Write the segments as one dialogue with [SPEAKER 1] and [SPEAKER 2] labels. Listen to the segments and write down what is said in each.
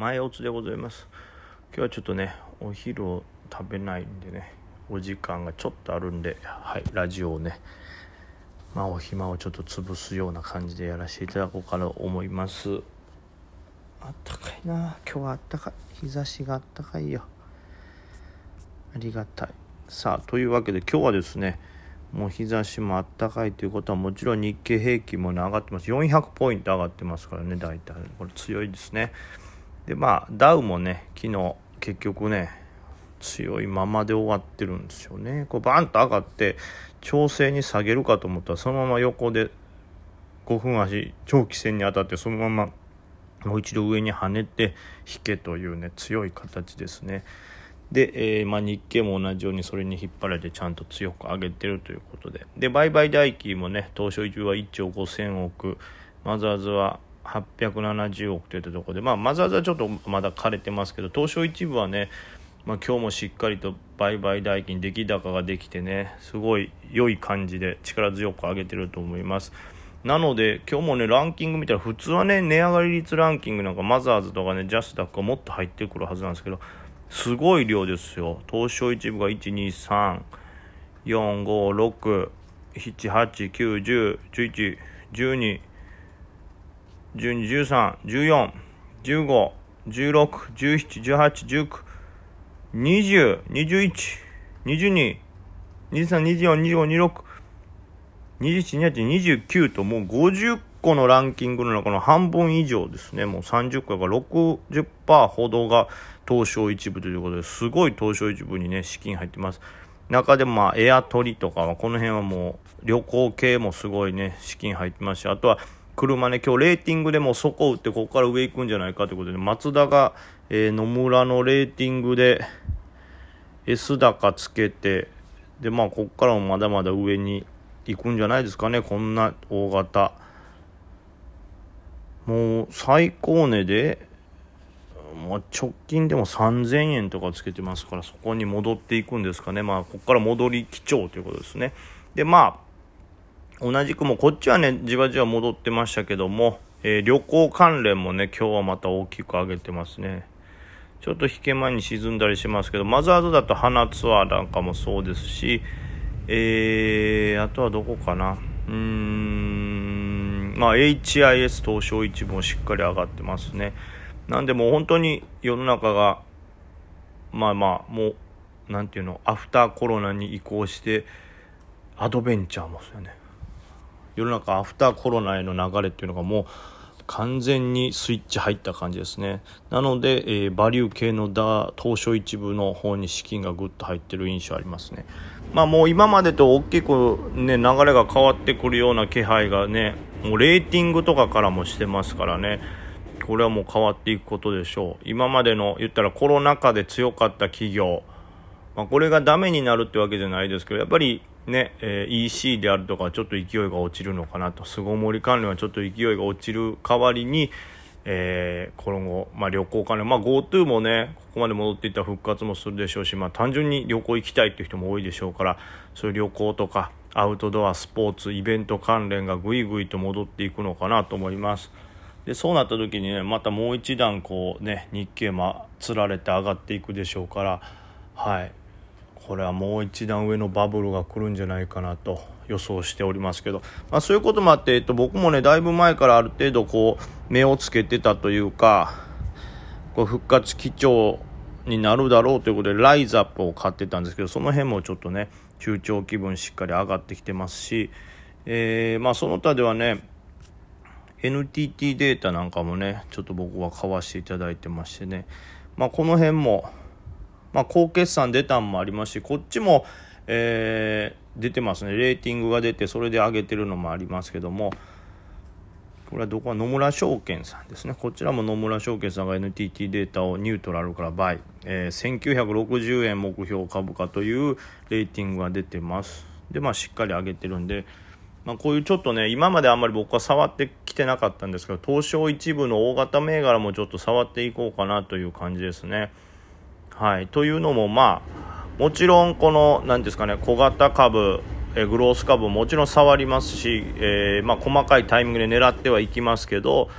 [SPEAKER 1] 前おつでございます。今日はちょっとねお昼を食べないんでねお時間がちょっとあるんではいラジオをねまあお暇をちょっと潰すような感じでやらせていただこうかなと思います。あったかいな。今日はあったかい。日差しがあったかいよ。ありがたい。さあというわけで今日はですねもう日差しもあったかいということはもちろん日経平均もね上がってます。400ポイント上がってますからね大体。これ強いですね。でまあダウもね昨日結局ね強いままで終わってるんですよね。こうバンと上がって調整に下げるかと思ったらそのまま横で5分足長期戦に当たってそのままもう一度上に跳ねて引けというね強い形ですね。で、えー、まあ、日経も同じようにそれに引っ張られてちゃんと強く上げてるということで。で売買代金もね東証一部は1兆5000億。マザーズは870億といったところで、まあ、マザーズはちょっとまだ枯れてますけど東証一部はね、まあ、今日もしっかりと売買代金出来高ができてねすごい良い感じで力強く上げてると思います。なので今日もねランキング見たら普通はね値上がり率ランキングなんかマザーズとかねジャスダックがもっと入ってくるはずなんですけどすごい量ですよ東証一部が123456789101112、13、14、15、16、17、18、19、20、21、22、23、24、25、26、27、28、29ともう50個のランキングの中の半分以上ですね。もう30個から60%ほどが東証一部ということですごい東証一部にね、資金入ってます。中でもまあエアトリとかはこの辺はもう旅行系もすごいね、資金入ってますし、あとは車ね、今日レーティングでも底打ってここから上行くんじゃないかということで、松田が、えー、野村のレーティングで S 高つけて、で、まあ、ここからもまだまだ上に行くんじゃないですかね、こんな大型。もう最高値で、もう直近でも3000円とかつけてますから、そこに戻っていくんですかね。まあ、ここから戻り基調ということですね。で、まあ、同じくもこっちはねじわじわ戻ってましたけども、えー、旅行関連もね今日はまた大きく上げてますね。ちょっと引け前に沈んだりしますけどマザーズだと花ツアーなんかもそうですしえー、あとはどこかな。うーんまあ HIS 東証一部もしっかり上がってますね。なんでもう本当に世の中がまあまあもう何ていうのアフターコロナに移行してアドベンチャーもですよね。世の中アフターコロナへの流れっていうのがもう完全にスイッチ入った感じですね。なので、えー、バリュー系のダ東証一部の方に資金がぐっと入ってる印象ありますね。まあもう今までと大きくね、流れが変わってくるような気配がね、もうレーティングとかからもしてますからね。これはもう変わっていくことでしょう。今までの言ったらコロナ禍で強かった企業、まあ、これがダメになるってわけじゃないですけど、やっぱりね、えー、EC であるとかちょっと勢いが落ちるのかなと。巣ごもり関連はちょっと勢いが落ちる代わりに、えー、今後、まあ、旅行関連、まあ、GoTo もねここまで戻っていった復活もするでしょうし、まあ、単純に旅行行きたいっていう人も多いでしょうからそういう旅行とかアウトドアスポーツイベント関連がぐいぐいと戻っていくのかなと思います。でそうなった時にねまたもう一段こうね日経もつられて上がっていくでしょうからはい。これはもう一段上のバブルが来るんじゃないかなと予想しておりますけど、まあ、そういうこともあって、えっと、僕もねだいぶ前からある程度こう目をつけてたというかこう復活基調になるだろうということでライズアップを買ってたんですけどその辺もちょっとね中長気分しっかり上がってきてますし、えー、まあ、その他ではね NTT データなんかもねちょっと僕は買わせていただいてましてね、まあ、この辺もまあ、高決算出たんもありますしこっちも、えー、出てますねレーティングが出てそれで上げてるのもありますけどもこれはどこは野村証券さんですねこちらも野村証券さんが NTT データをニュートラルから倍、えー、1960円目標株価というレーティングが出てますでまあしっかり上げてるんでまあ、こういうちょっとね今まであんまり僕は触ってきてなかったんですけど東証一部の大型銘柄もちょっと触っていこうかなという感じですね。はい、というのも、まあ、もちろんこの何ですかね小型株えグロース株ももちろん触りますし、えー、まあ、細かいタイミングで狙ってはいきますけど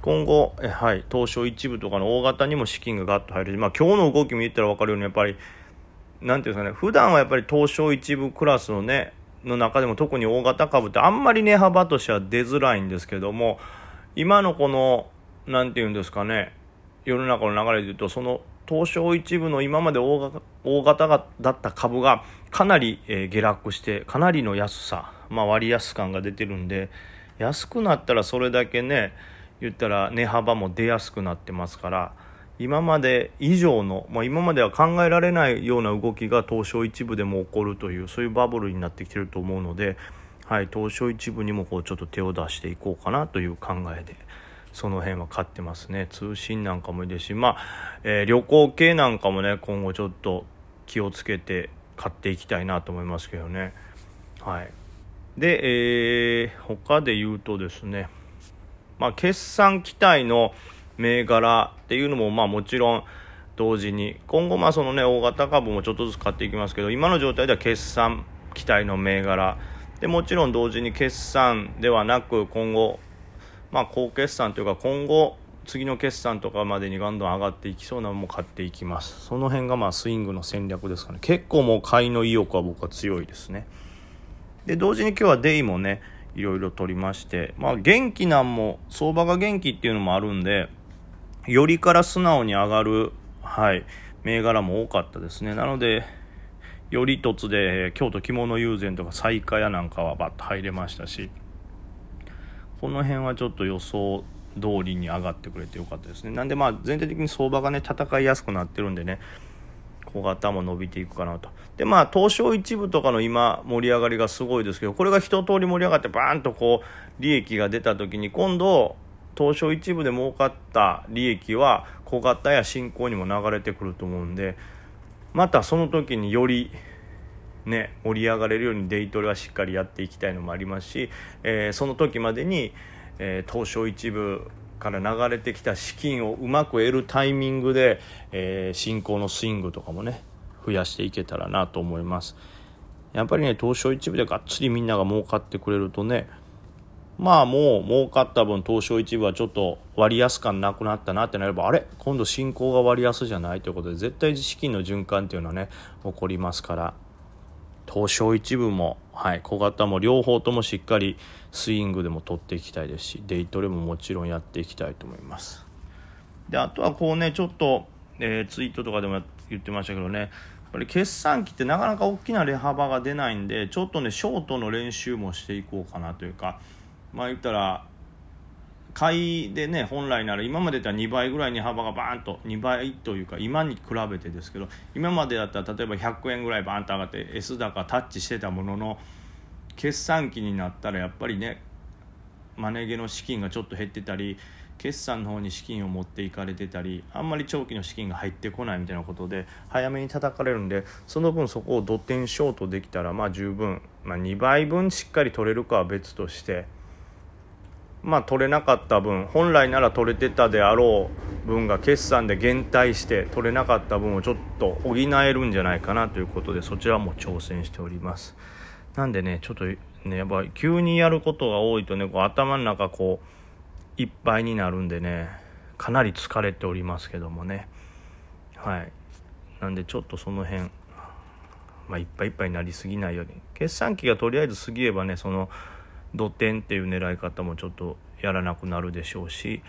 [SPEAKER 1] 今後、えはい、東証一部とかの大型にも資金がガッと入る。まあ、今日の動きも言ったら分かるようにやっぱりなんていうんですかね普段はやっぱり東証一部クラスのねの中でも特に大型株ってあんまり値幅としては出づらいんですけども今のこの何て言うんですかね世の中の流れで言うとその東証一部の今まで大型だった株がかなり、えー、下落してかなりの安さ、まあ、割安感が出てるんで安くなったらそれだけね言ったら値幅も出やすくなってますから今まで以上の、まあ、今までは考えられないような動きが東証一部でも起こるというそういうバブルになってきてると思うので、はい、東証一部にもこうちょっと手を出していこうかなという考えで。その辺は買ってますね。通信なんかもいいですしまあ、えー、旅行系なんかもね今後ちょっと気をつけて買っていきたいなと思いますけどね。はい。で、えー、他で言うとですねまあ決算期待の銘柄っていうのもまあもちろん同時に今後まあそのね大型株もちょっとずつ買っていきますけど今の状態では決算期待の銘柄。でもちろん同時に決算ではなく今後まあ、高決算というか今後次の決算とかまでにどんどん上がっていきそうなのも買っていきます。その辺がまあスイングの戦略ですかね。結構もう買いの意欲は僕は強いですね。で同時に今日はデイもねいろいろ取りましてまあ元気なんも相場が元気っていうのもあるんでよりから素直に上がるはい銘柄も多かったですね。なのでより一つで京都着物友禅とか西下屋なんかはバッと入れましたしこの辺はちょっと予想通りに上がってくれてよかったですね。なんでまあ全体的に相場がね戦いやすくなってるんでね小型も伸びていくかなと。でまあ東証一部とかの今盛り上がりがすごいですけどこれが一通り盛り上がってバーンとこう利益が出た時に今度東証一部で儲かった利益は小型や新興にも流れてくると思うんでまたその時によりね、盛り上がれるようにデイトレはしっかりやっていきたいのもありますし、えー、その時までに、えー、東証一部から流れてきた資金をうまく得るタイミングで、えー、進行のスイングとかもね増やしていけたらなと思います。やっぱりね東証一部でがっつりみんなが儲かってくれるとねまあもう儲かった分東証一部はちょっと割安感なくなったなってなればあれ？今度進行が割安じゃないということで絶対資金の循環っていうのはね起こりますから。東証一部も、はい、小型も両方ともしっかりスイングでも取っていきたいですしデイトレももちろんやっていきたいと思います。であとはこうねちょっと、えー、ツイートとかでも言ってましたけどねやっぱり決算期ってなかなか大きな値幅が出ないんでちょっとねショートの練習もしていこうかなというかまあ言ったら買いでね本来なら今までだったら2倍ぐらいに幅がバーンと2倍というか今に比べてですけど今までだったら例えば100円ぐらいバーンと上がって S 高タッチしてたものの決算期になったらやっぱりねマネ毛の資金がちょっと減ってたり決算の方に資金を持っていかれてたりあんまり長期の資金が入ってこないみたいなことで早めに叩かれるんでその分そこを土点ショートできたらまあ十分、まあ、2倍分しっかり取れるかは別として。まあ、取れなかった分本来なら取れてたであろう分が決算で減退して取れなかった分をちょっと補えるんじゃないかなということでそちらも挑戦しております。なんでねちょっとねやっぱ急にやることが多いとねこう頭の中こういっぱいになるんでねかなり疲れておりますけどもね。はい。なんでちょっとその辺まあ、いっぱいいっぱいになりすぎないように。決算期がとりあえず過ぎればねその土点っていう狙い方もちょっとやらなくなるでしょうし、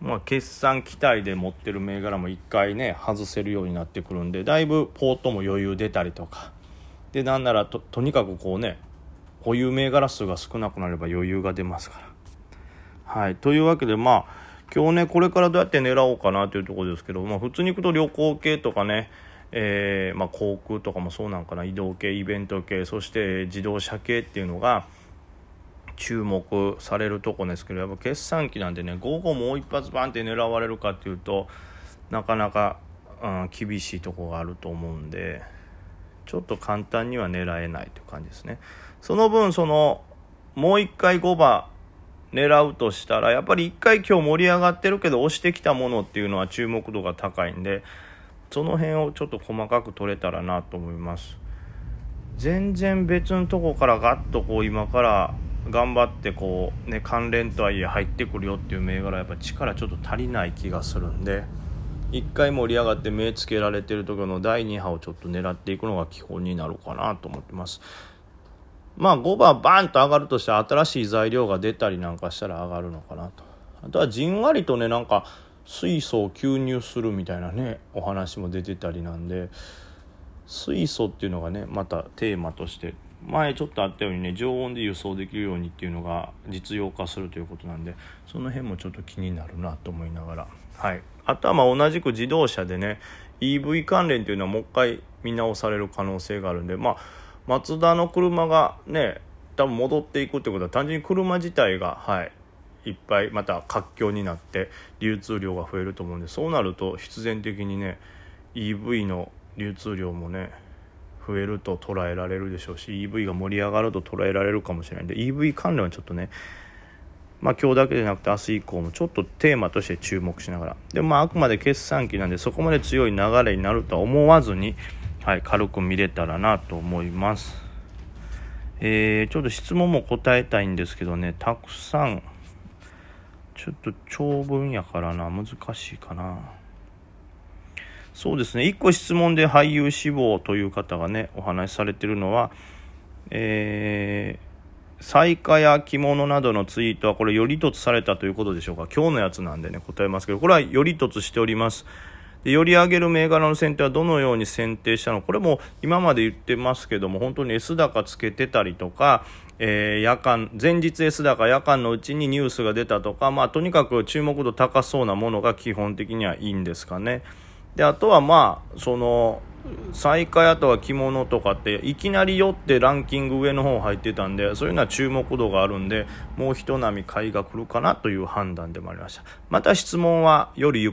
[SPEAKER 1] まあ、決算期待で持ってる銘柄も1回ね外せるようになってくるんでだいぶポートも余裕出たりとかでなんならととにかくこうね保有銘柄数が少なくなれば余裕が出ますから。はい、というわけでまあ今日ねこれからどうやって狙おうかなというところですけど、まあ、普通に行くと旅行系とかねえー、まあ、航空とかもそうなんかな移動系イベント系そして自動車系っていうのが注目されるとこですけどやっぱ決算期なんでね午後もう一発バンって狙われるかっていうとなかなか、うん、厳しいとこがあると思うんでちょっと簡単には狙えないという感じですね。その分そのもう一回5番狙うとしたらやっぱり一回今日盛り上がってるけど押してきたものっていうのは注目度が高いんでその辺をちょっと細かく取れたらなと思います。全然別のとこからガッとこう今から頑張ってこうね関連とはいえ入ってくるよっていう銘柄やっぱ力ちょっと足りない気がするんで1回盛り上がって目つけられてる時の第2波をちょっと狙っていくのが基本になるかなと思ってます。まあ5番バーンと上がるとしたら新しい材料が出たりなんかしたら上がるのかなと。あとはじんわりとねなんか水素を吸入するみたいなねお話も出てたりなんで水素っていうのがねまたテーマとして前ちょっとあったようにね常温で輸送できるようにっていうのが実用化するということなんでその辺もちょっと気になるなと思いながら。はい。あとはま同じく自動車でね EV 関連っていうのはもう一回見直される可能性があるんでまあマツダの車がね多分戻っていくってことは単純に車自体がはいいっぱいまた活況になって流通量が増えると思うんでそうなると必然的にね EV の流通量もね増えると捉えられるでしょうし EV が盛り上がると捉えられるかもしれないんで EV 関連はちょっとねまあ今日だけじゃなくて明日以降もちょっとテーマとして注目しながらでもまああくまで決算期なんでそこまで強い流れになるとは思わずに、はい、軽く見れたらなと思います。えー、ちょっと質問も答えたいんですけどねたくさんちょっと長文やからな難しいかな。そうですね。1個質問で俳優志望という方がねお話しされてるのはえー、彩花や着物などのツイートはこれより凸されたということでしょうか。今日のやつなんでね答えますけどこれはより凸しております。でより上げる銘柄の選定はどのように選定したのこれも今まで言ってますけども本当に S 高つけてたりとか、えー、夜間前日 S 高夜間のうちにニュースが出たとかまあとにかく注目度高そうなものが基本的にはいいんですかね。であとはまあその最下位あとは着物とかっていきなり酔ってランキング上の方入ってたんでそういうのは注目度があるんでもう一波買いが来るかなという判断でもありました。また質問はより